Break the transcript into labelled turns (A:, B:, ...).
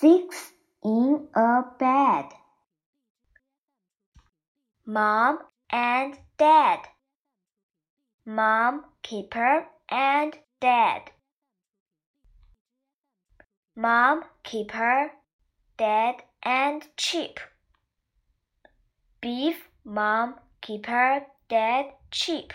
A: Six in a bed.
B: Mom and Dad. Mom Kipper and Dad. Mom Kipper, Dad and chip. Biff, Mom Kipper, Dad chip.